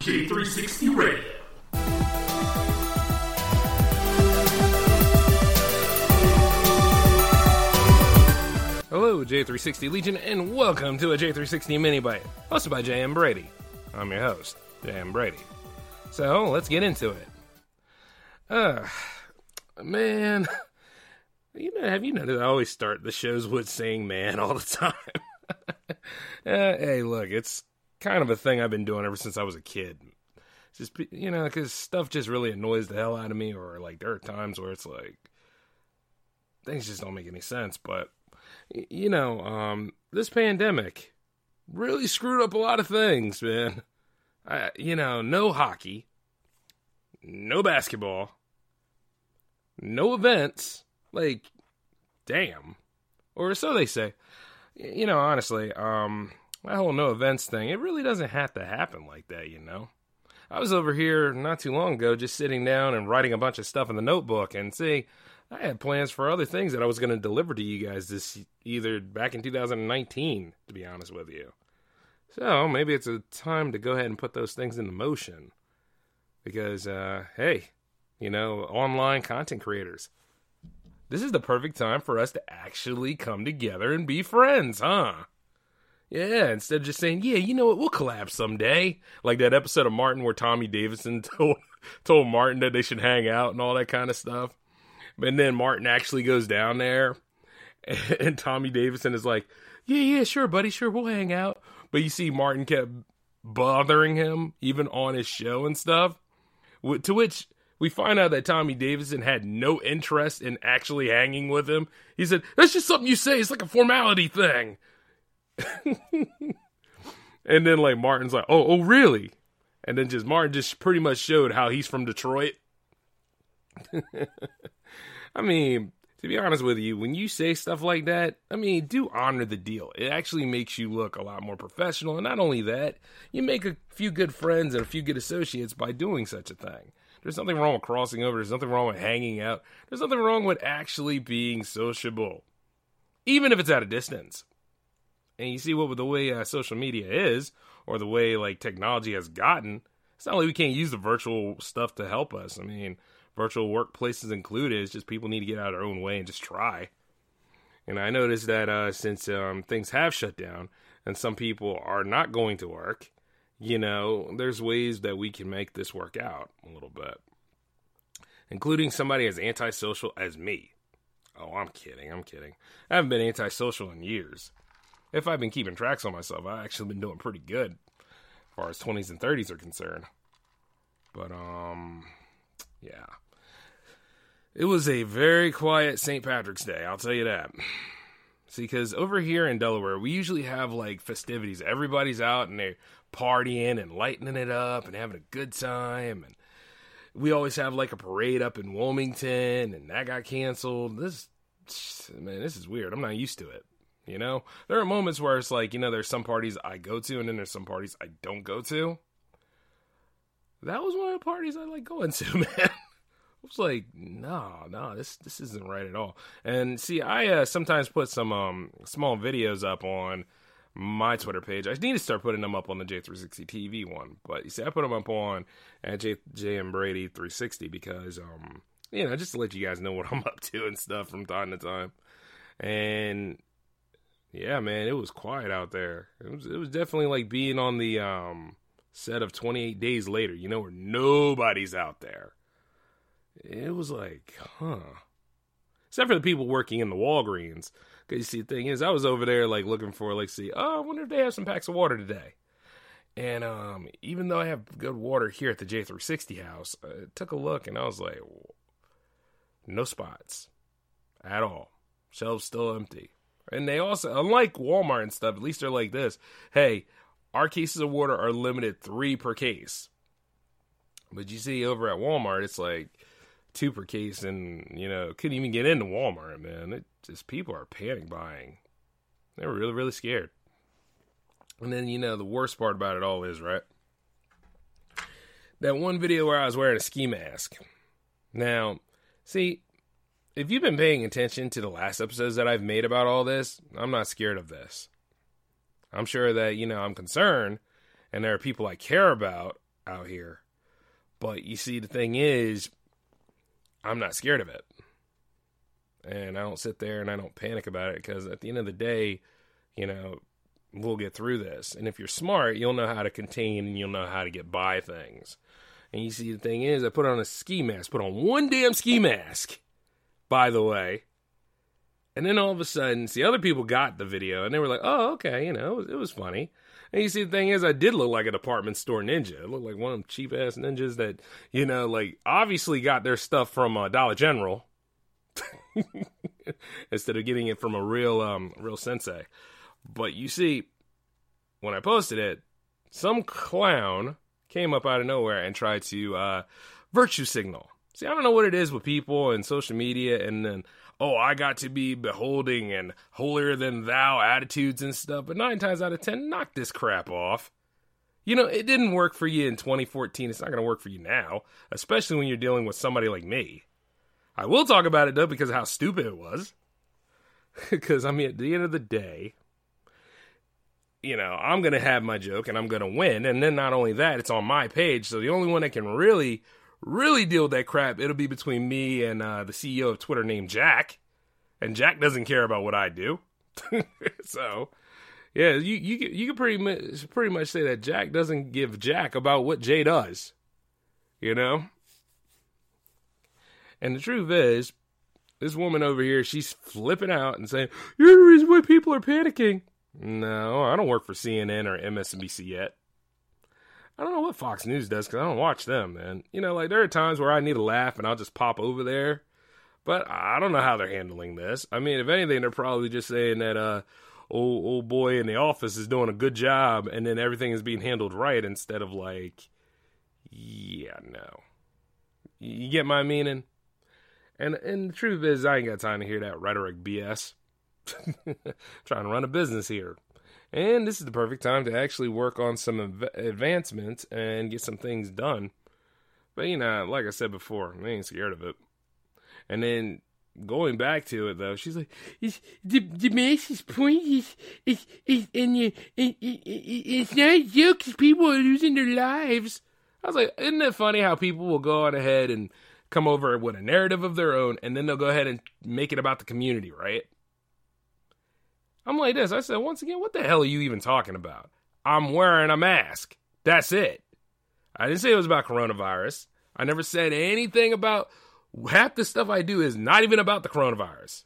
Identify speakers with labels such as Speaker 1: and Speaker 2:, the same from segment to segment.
Speaker 1: J360 Radio.
Speaker 2: Hello, J360 Legion, and welcome to a J360 mini bite, hosted by JM Brady. I'm your host, JM Brady. So let's get into it. Uh, man, you know, have you noticed I always start the shows with saying "man" all the time? uh, hey, look, it's kind of a thing I've been doing ever since I was a kid. Just you know, because stuff just really annoys the hell out of me, or like there are times where it's like things just don't make any sense. But you know, um, this pandemic really screwed up a lot of things, man. I, you know, no hockey, no basketball, no events. Like, damn, or so they say. You know, honestly, um, that whole no events thing, it really doesn't have to happen like that, you know. I was over here not too long ago just sitting down and writing a bunch of stuff in the notebook and see I had plans for other things that I was going to deliver to you guys this either back in 2019 to be honest with you. So, maybe it's a time to go ahead and put those things into motion. Because uh hey, you know, online content creators. This is the perfect time for us to actually come together and be friends, huh? Yeah, instead of just saying, "Yeah, you know what, we'll collab someday," like that episode of Martin where Tommy Davidson told told Martin that they should hang out and all that kind of stuff. And then Martin actually goes down there, and Tommy Davidson is like, "Yeah, yeah, sure, buddy, sure, we'll hang out." But you see, Martin kept bothering him even on his show and stuff. To which we find out that Tommy Davidson had no interest in actually hanging with him. He said, "That's just something you say. It's like a formality thing." and then like Martin's like, "Oh, oh, really?" And then just Martin just pretty much showed how he's from Detroit. I mean, to be honest with you, when you say stuff like that, I mean, do honor the deal. It actually makes you look a lot more professional. And not only that, you make a few good friends and a few good associates by doing such a thing. There's nothing wrong with crossing over. There's nothing wrong with hanging out. There's nothing wrong with actually being sociable, even if it's at a distance. And you see what the way uh, social media is, or the way like technology has gotten. It's not like we can't use the virtual stuff to help us. I mean, virtual workplaces included. It's just people need to get out of their own way and just try. And I noticed that uh, since um, things have shut down and some people are not going to work, you know, there's ways that we can make this work out a little bit, including somebody as antisocial as me. Oh, I'm kidding. I'm kidding. I haven't been antisocial in years if I've been keeping tracks on myself, I've actually been doing pretty good as far as 20s and 30s are concerned. But, um, yeah. It was a very quiet St. Patrick's Day, I'll tell you that. See, because over here in Delaware, we usually have like festivities. Everybody's out and they're partying and lightening it up and having a good time. And we always have like a parade up in Wilmington, and that got canceled. This, man, this is weird. I'm not used to it. You know, there are moments where it's like, you know, there's some parties I go to, and then there's some parties I don't go to. That was one of the parties I like going to, man. I was like, no, no, this this isn't right at all. And see, I uh, sometimes put some um small videos up on my Twitter page. I need to start putting them up on the J360 TV one, but you see, I put them up on at J JM Brady 360 because um you know just to let you guys know what I'm up to and stuff from time to time. And yeah, man, it was quiet out there. It was it was definitely like being on the um, set of 28 Days Later, you know, where nobody's out there. It was like, huh. Except for the people working in the Walgreens. Because you see, the thing is, I was over there like looking for, like, see, oh, I wonder if they have some packs of water today. And um, even though I have good water here at the J360 house, I took a look and I was like, no spots at all. Shelves still empty. And they also, unlike Walmart and stuff, at least they're like this. Hey, our cases of water are limited three per case. But you see over at Walmart, it's like two per case, and you know couldn't even get into Walmart, man. It just people are panic buying. They're really really scared. And then you know the worst part about it all is right. That one video where I was wearing a ski mask. Now, see, if you've been paying attention to the last episodes that I've made about all this, I'm not scared of this. I'm sure that, you know, I'm concerned and there are people I care about out here. But you see, the thing is, I'm not scared of it. And I don't sit there and I don't panic about it because at the end of the day, you know, we'll get through this. And if you're smart, you'll know how to contain and you'll know how to get by things. And you see, the thing is, I put on a ski mask, put on one damn ski mask, by the way. And then all of a sudden, see, other people got the video and they were like, oh, okay, you know, it was, it was funny. And you see, the thing is, I did look like a department store ninja. I looked like one of them cheap ass ninjas that, you know, like obviously got their stuff from uh, Dollar General instead of getting it from a real, um, real sensei. But you see, when I posted it, some clown came up out of nowhere and tried to uh, virtue signal. See, I don't know what it is with people and social media and then, oh, I got to be beholding and holier than thou attitudes and stuff. But nine times out of ten, knock this crap off. You know, it didn't work for you in 2014. It's not going to work for you now, especially when you're dealing with somebody like me. I will talk about it though because of how stupid it was. Because, I mean, at the end of the day, you know, I'm going to have my joke and I'm going to win. And then not only that, it's on my page. So the only one that can really, really deal with that crap, it'll be between me and uh, the CEO of Twitter named Jack. And Jack doesn't care about what I do. so, yeah, you you you can pretty much pretty much say that Jack doesn't give Jack about what Jay does. You know? And the truth is, this woman over here, she's flipping out and saying, You're the reason why people are panicking. No, I don't work for CNN or MSNBC yet. I don't know what Fox News does because I don't watch them, man. You know, like there are times where I need a laugh and I'll just pop over there, but I don't know how they're handling this. I mean, if anything, they're probably just saying that uh, old old boy in the office is doing a good job, and then everything is being handled right instead of like, yeah, no. You get my meaning? And and the truth is, I ain't got time to hear that rhetoric BS. trying to run a business here. And this is the perfect time to actually work on some advancements and get some things done. But, you know, like I said before, I ain't scared of it. And then going back to it, though, she's like, it's, the, the master's point is, is, is and you, it, it, it's not a joke because people are losing their lives. I was like, isn't it funny how people will go on ahead and come over with a narrative of their own and then they'll go ahead and make it about the community, right? I'm like this. I said, once again, what the hell are you even talking about? I'm wearing a mask. That's it. I didn't say it was about coronavirus. I never said anything about half the stuff I do is not even about the coronavirus.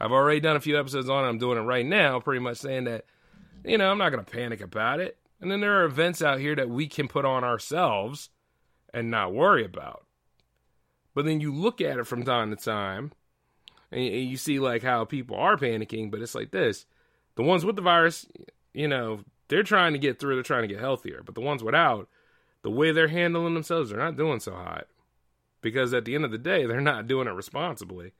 Speaker 2: I've already done a few episodes on it. I'm doing it right now, pretty much saying that, you know, I'm not going to panic about it. And then there are events out here that we can put on ourselves and not worry about. But then you look at it from time to time and, you see like how people are panicking, but it's like this: the ones with the virus, you know, they're trying to get through, they're trying to get healthier, but the ones without, the way they're handling themselves, they're not doing so hot because at the end of the day, they're not doing it responsibly.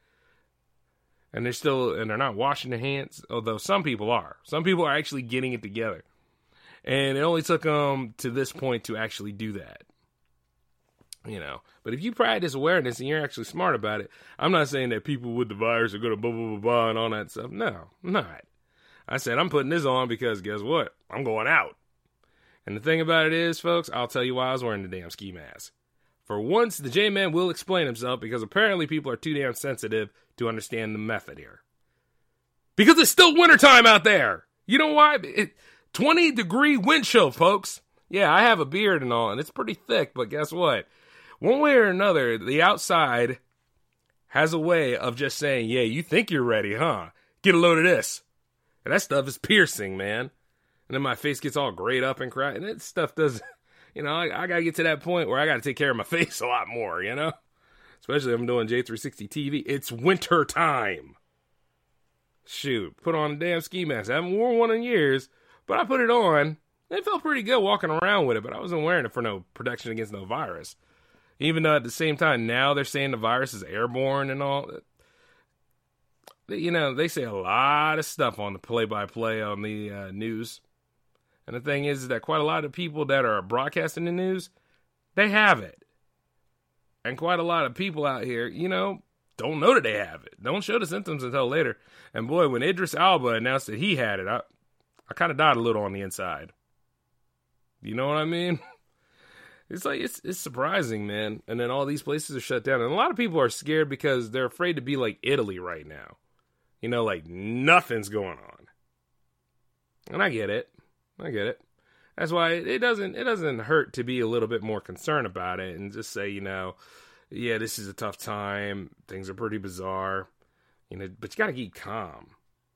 Speaker 2: And they're still, and they're not washing their hands, although some people are. Some people are actually getting it together. And it only took them to this point to actually do that you know. But if you practice awareness and you're actually smart about it, I'm not saying that people with the virus are going to blah, blah, blah, blah, and all that stuff. No, I'm not. I said, I'm putting this on because guess what? I'm going out. And the thing about it is, folks, I'll tell you why I was wearing the damn ski mask. For once, the J Man will explain himself because apparently people are too damn sensitive to understand the method here. Because it's still wintertime out there. You know why? It, 20 degree wind chill, folks. Yeah, I have a beard and all, and it's pretty thick, but guess what? One way or another, the outside has a way of just saying, yeah, you think you're ready, huh? Get a load of this. And that stuff is piercing, man. And then my face gets all grayed up and cracked. And that stuff does, you know, I, I got to get to that point where I got to take care of my face a lot more, you know? Especially if I'm doing J360 TV. It's winter time. Shoot, put on a damn ski mask. I haven't worn one in years, but I put it on It felt pretty good walking around with it, but I wasn't wearing it for no protection against no virus. Even though at the same time now they're saying the virus is airborne and all. You know, they say a lot of stuff on the play by play on the uh, news. And the thing is, is that quite a lot of people that are broadcasting the news, they have it. And quite a lot of people out here, you know, don't know that they have it. Don't show the symptoms until later. And boy, when Idris Elba announced that he had it, I, I kind of died a little on the inside. You know what I mean? It's like it's it's surprising, man. And then all these places are shut down, and a lot of people are scared because they're afraid to be like Italy right now. You know, like nothing's going on. And I get it. I get it. That's why it doesn't it doesn't hurt to be a little bit more concerned about it and just say, you know, yeah, this is a tough time. Things are pretty bizarre. You know, but you got to keep calm.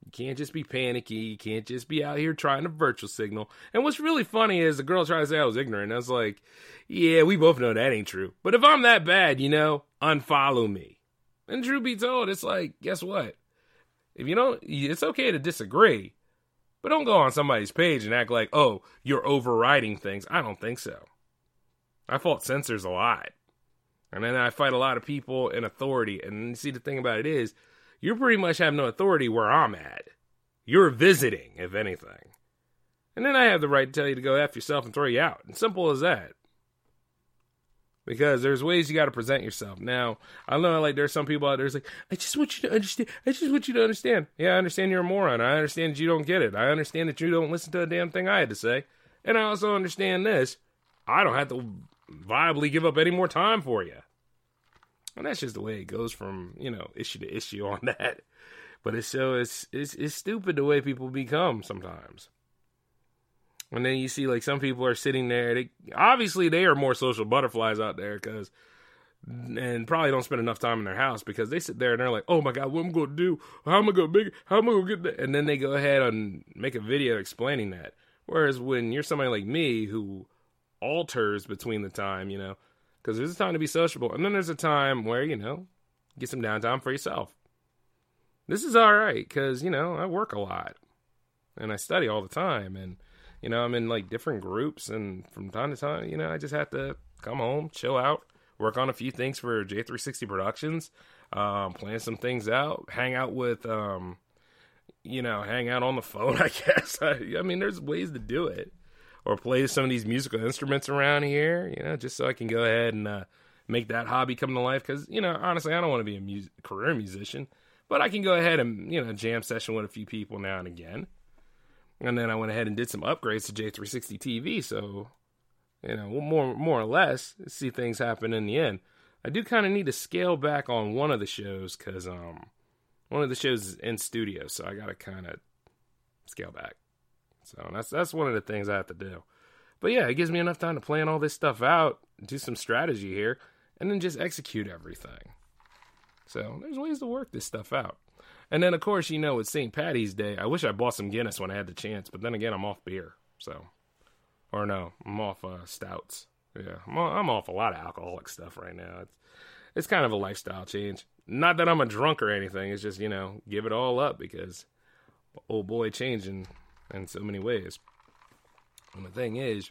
Speaker 2: You can't just be panicky. You can't just be out here trying to virtual signal. And what's really funny is the girl tried to say I was ignorant. I was like, yeah, we both know that ain't true. But if I'm that bad, you know, unfollow me. And true be told, it's like, guess what? If you don't, it's okay to disagree, but don't go on somebody's page and act like, oh, you're overriding things. I don't think so. I fault censors a lot. And then I fight a lot of people in authority. And see, the thing about it is, you pretty much have no authority where I'm at. You're visiting, if anything. And then I have the right to tell you to go F yourself and throw you out. And simple as that. Because there's ways you got to present yourself. Now, I know like there's some people out there like, I just want you to understand. I just want you to understand. Yeah, I understand you're a moron. I understand that you don't get it. I understand that you don't listen to a damn thing I had to say. And I also understand this. I don't have to viably give up any more time for you. And that's just the way it goes from, you know, issue to issue on that. But it's so it's it's it's stupid the way people become sometimes. And then you see like some people are sitting there. They obviously they are more social butterflies out there because and probably don't spend enough time in their house because they sit there and they're like, "Oh my god, what am I going to do? How am I going to make? How am I going to get that?" And then they go ahead and make a video explaining that. Whereas when you're somebody like me who alters between the time, you know, because there's a time to be sociable, and then there's a time where you know get some downtime for yourself. This is all right because you know I work a lot and I study all the time, and you know I'm in like different groups, and from time to time, you know I just have to come home, chill out, work on a few things for J360 Productions, um, plan some things out, hang out with, um, you know, hang out on the phone. I guess. I, I mean, there's ways to do it or play some of these musical instruments around here, you know, just so I can go ahead and uh, make that hobby come to life. Because, you know, honestly, I don't want to be a career musician, but I can go ahead and, you know, jam session with a few people now and again. And then I went ahead and did some upgrades to J360 TV. So, you know, more, more or less, see things happen in the end. I do kind of need to scale back on one of the shows because um, one of the shows is in studio. So I got to kind of scale back. So that's that's one of the things I have to do. But yeah, it gives me enough time to plan all this stuff out, do some strategy here, and then just execute everything. So there's ways to work this stuff out. And then of course, you know, it's St. Patty's Day. I wish I bought some Guinness when I had the chance, but then again, I'm off beer. So, or no, I'm off uh, stouts. Yeah, I'm, off a lot of alcoholic stuff right now. It's it's kind of a lifestyle change. Not that I'm a drunk or anything. It's just you know, give it all up because old boy changing in so many ways. And the thing is,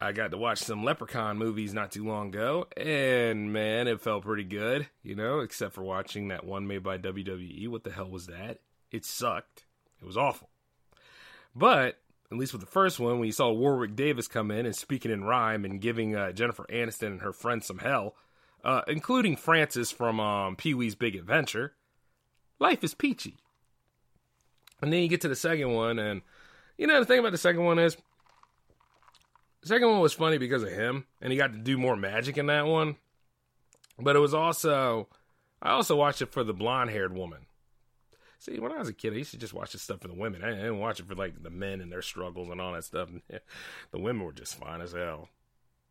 Speaker 2: I got to watch some Leprechaun movies not too long ago, and man, it felt pretty good, you know, except for watching that one made by WWE. What the hell was that? It sucked. It was awful. But at least with the first one, when you saw Warwick Davis come in and speaking in rhyme and giving uh, Jennifer Aniston and her friend some hell, uh, including Francis from um, Pee Wee's Big Adventure, life is peachy. And then you get to the second one, and you know the thing about the second one is the second one was funny because of him, and he got to do more magic in that one. But it was also I also watched it for the blonde haired woman. See, when I was a kid, I used to just watch this stuff for the women. I didn't watch it for like the men and their struggles and all that stuff. the women were just fine as hell.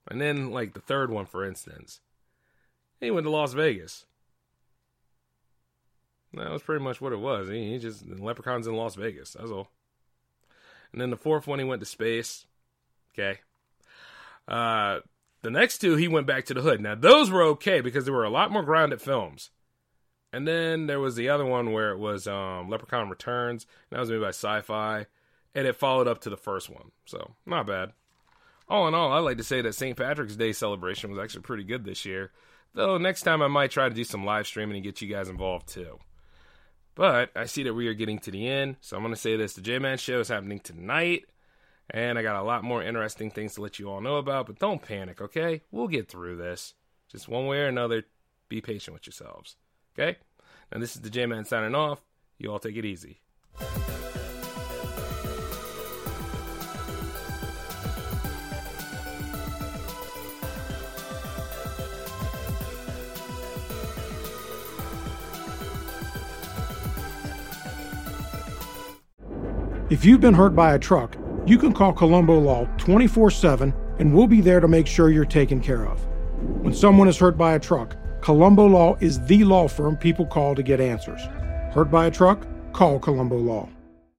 Speaker 2: And then like the third one, for instance, he went to Las Vegas. That was pretty much what it was. He, he just leprechauns in Las Vegas. That's all. And then the fourth one, he went to space. Okay. Uh, the next two, he went back to the hood. Now those were okay because there were a lot more grounded films. And then there was the other one where it was um, Leprechaun Returns. And that was made by Sci-Fi. and it followed up to the first one. So, not bad. All in all, I'd like to say that St. Patrick's Day celebration was actually pretty good this year. Though next time I might try to do some live streaming and get you guys involved too. But I see that we are getting to the end, so I'm going to say this. The J Man Show is happening tonight, and I got a lot more interesting things to let you all know about, but don't panic, okay? We'll get through this. Just one way or another, be patient with yourselves, okay? Now, this is the J Man signing off. You all take it easy.
Speaker 3: If you've been hurt by a truck, you can call Colombo Law 24 7 and we'll be there to make sure you're taken care of. When someone is hurt by a truck, Colombo Law is the law firm people call to get answers. Hurt by a truck? Call Colombo Law.